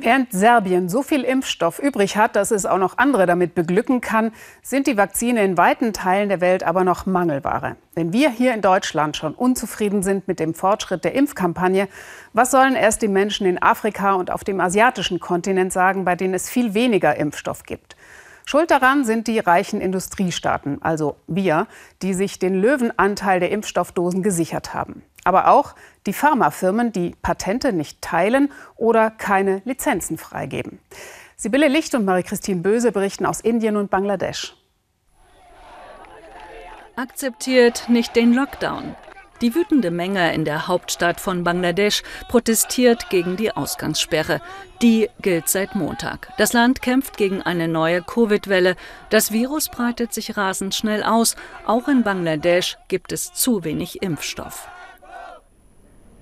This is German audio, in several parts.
Während Serbien so viel Impfstoff übrig hat, dass es auch noch andere damit beglücken kann, sind die Vakzine in weiten Teilen der Welt aber noch Mangelware. Wenn wir hier in Deutschland schon unzufrieden sind mit dem Fortschritt der Impfkampagne, was sollen erst die Menschen in Afrika und auf dem asiatischen Kontinent sagen, bei denen es viel weniger Impfstoff gibt? Schuld daran sind die reichen Industriestaaten, also wir, die sich den Löwenanteil der Impfstoffdosen gesichert haben aber auch die Pharmafirmen, die Patente nicht teilen oder keine Lizenzen freigeben. Sibylle Licht und Marie-Christine Böse berichten aus Indien und Bangladesch. Akzeptiert nicht den Lockdown. Die wütende Menge in der Hauptstadt von Bangladesch protestiert gegen die Ausgangssperre. Die gilt seit Montag. Das Land kämpft gegen eine neue Covid-Welle. Das Virus breitet sich rasend schnell aus. Auch in Bangladesch gibt es zu wenig Impfstoff.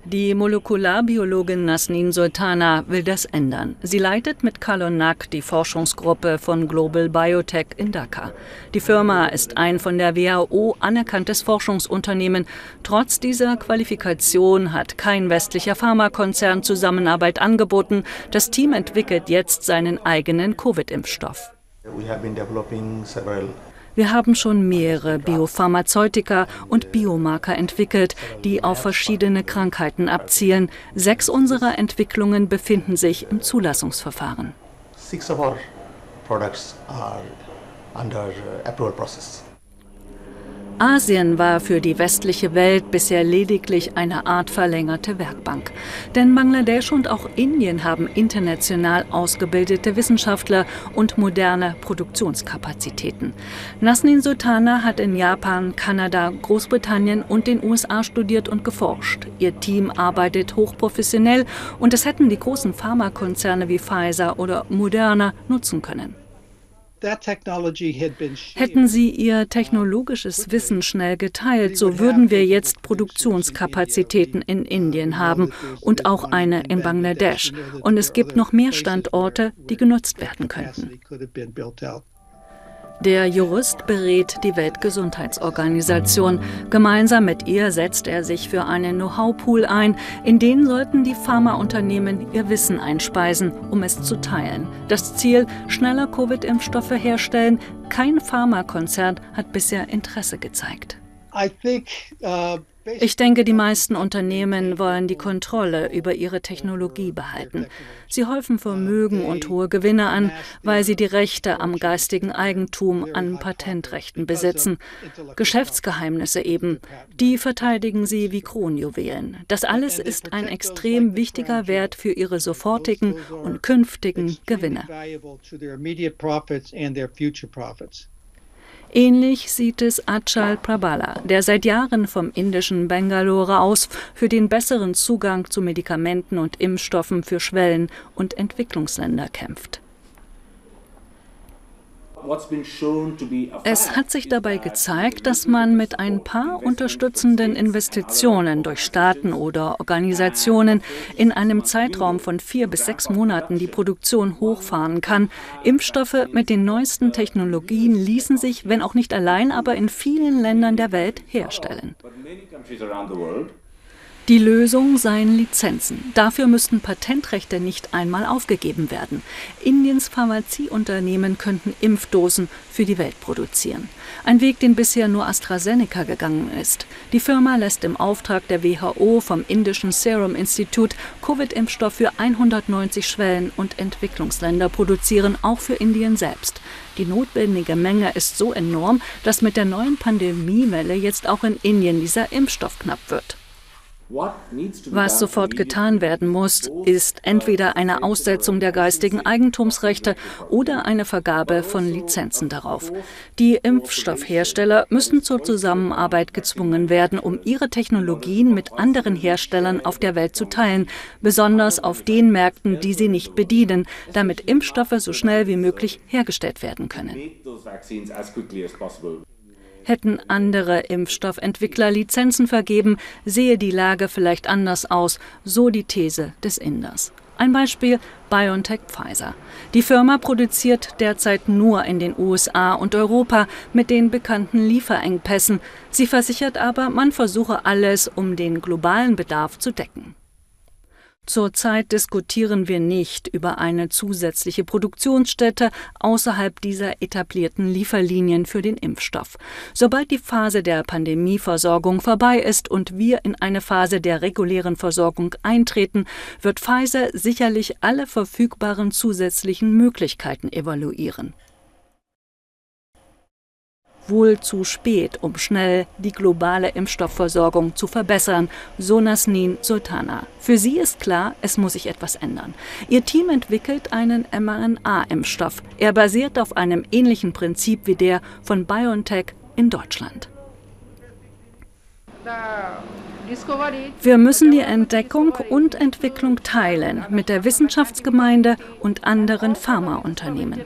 Die Molekularbiologin Nasnin Sultana will das ändern. Sie leitet mit Kalonak die Forschungsgruppe von Global Biotech in Dhaka. Die Firma ist ein von der WHO anerkanntes Forschungsunternehmen. Trotz dieser Qualifikation hat kein westlicher Pharmakonzern Zusammenarbeit angeboten. Das Team entwickelt jetzt seinen eigenen Covid-Impfstoff. We have been developing several wir haben schon mehrere Biopharmazeutika und Biomarker entwickelt, die auf verschiedene Krankheiten abzielen. Sechs unserer Entwicklungen befinden sich im Zulassungsverfahren. Six of our products are under uh, approval process. Asien war für die westliche Welt bisher lediglich eine Art verlängerte Werkbank. Denn Bangladesch und auch Indien haben international ausgebildete Wissenschaftler und moderne Produktionskapazitäten. Nasnin Sultana hat in Japan, Kanada, Großbritannien und den USA studiert und geforscht. Ihr Team arbeitet hochprofessionell und es hätten die großen Pharmakonzerne wie Pfizer oder Moderna nutzen können. Hätten sie ihr technologisches Wissen schnell geteilt, so würden wir jetzt Produktionskapazitäten in Indien haben und auch eine in Bangladesch. Und es gibt noch mehr Standorte, die genutzt werden könnten. Der Jurist berät die Weltgesundheitsorganisation. Gemeinsam mit ihr setzt er sich für einen Know-how-Pool ein, in den sollten die Pharmaunternehmen ihr Wissen einspeisen, um es zu teilen. Das Ziel, schneller Covid-Impfstoffe herstellen. Kein Pharmakonzern hat bisher Interesse gezeigt. I think, uh ich denke, die meisten Unternehmen wollen die Kontrolle über ihre Technologie behalten. Sie häufen Vermögen und hohe Gewinne an, weil sie die Rechte am geistigen Eigentum an Patentrechten besitzen. Geschäftsgeheimnisse eben. Die verteidigen sie wie Kronjuwelen. Das alles ist ein extrem wichtiger Wert für ihre sofortigen und künftigen Gewinne. Ähnlich sieht es Achal Prabhala, der seit Jahren vom indischen Bangalore aus für den besseren Zugang zu Medikamenten und Impfstoffen für Schwellen- und Entwicklungsländer kämpft. Es hat sich dabei gezeigt, dass man mit ein paar unterstützenden Investitionen durch Staaten oder Organisationen in einem Zeitraum von vier bis sechs Monaten die Produktion hochfahren kann. Impfstoffe mit den neuesten Technologien ließen sich, wenn auch nicht allein, aber in vielen Ländern der Welt herstellen. Die Lösung seien Lizenzen. Dafür müssten Patentrechte nicht einmal aufgegeben werden. Indiens Pharmazieunternehmen könnten Impfdosen für die Welt produzieren. Ein Weg, den bisher nur AstraZeneca gegangen ist. Die Firma lässt im Auftrag der WHO vom indischen Serum Institute Covid-Impfstoff für 190 Schwellen- und Entwicklungsländer produzieren, auch für Indien selbst. Die notwendige Menge ist so enorm, dass mit der neuen Pandemiewelle jetzt auch in Indien dieser Impfstoff knapp wird. Was sofort getan werden muss, ist entweder eine Aussetzung der geistigen Eigentumsrechte oder eine Vergabe von Lizenzen darauf. Die Impfstoffhersteller müssen zur Zusammenarbeit gezwungen werden, um ihre Technologien mit anderen Herstellern auf der Welt zu teilen, besonders auf den Märkten, die sie nicht bedienen, damit Impfstoffe so schnell wie möglich hergestellt werden können. Hätten andere Impfstoffentwickler Lizenzen vergeben, sehe die Lage vielleicht anders aus, so die These des Inders. Ein Beispiel BioNTech Pfizer. Die Firma produziert derzeit nur in den USA und Europa mit den bekannten Lieferengpässen. Sie versichert aber, man versuche alles, um den globalen Bedarf zu decken. Zurzeit diskutieren wir nicht über eine zusätzliche Produktionsstätte außerhalb dieser etablierten Lieferlinien für den Impfstoff. Sobald die Phase der Pandemieversorgung vorbei ist und wir in eine Phase der regulären Versorgung eintreten, wird Pfizer sicherlich alle verfügbaren zusätzlichen Möglichkeiten evaluieren wohl zu spät, um schnell die globale Impfstoffversorgung zu verbessern, so Nasnin Sultana. Für sie ist klar, es muss sich etwas ändern. Ihr Team entwickelt einen mRNA-Impfstoff. Er basiert auf einem ähnlichen Prinzip wie der von BioNTech in Deutschland. Wir müssen die Entdeckung und Entwicklung teilen mit der Wissenschaftsgemeinde und anderen Pharmaunternehmen.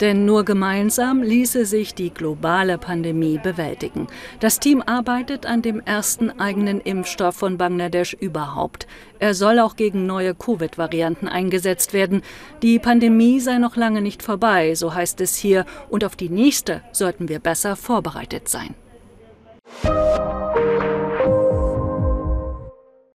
Denn nur gemeinsam ließe sich die globale Pandemie bewältigen. Das Team arbeitet an dem ersten eigenen Impfstoff von Bangladesch überhaupt. Er soll auch gegen neue Covid-Varianten eingesetzt werden. Die Pandemie sei noch lange nicht vorbei, so heißt es hier, und auf die nächste sollten wir besser vorbereitet sein.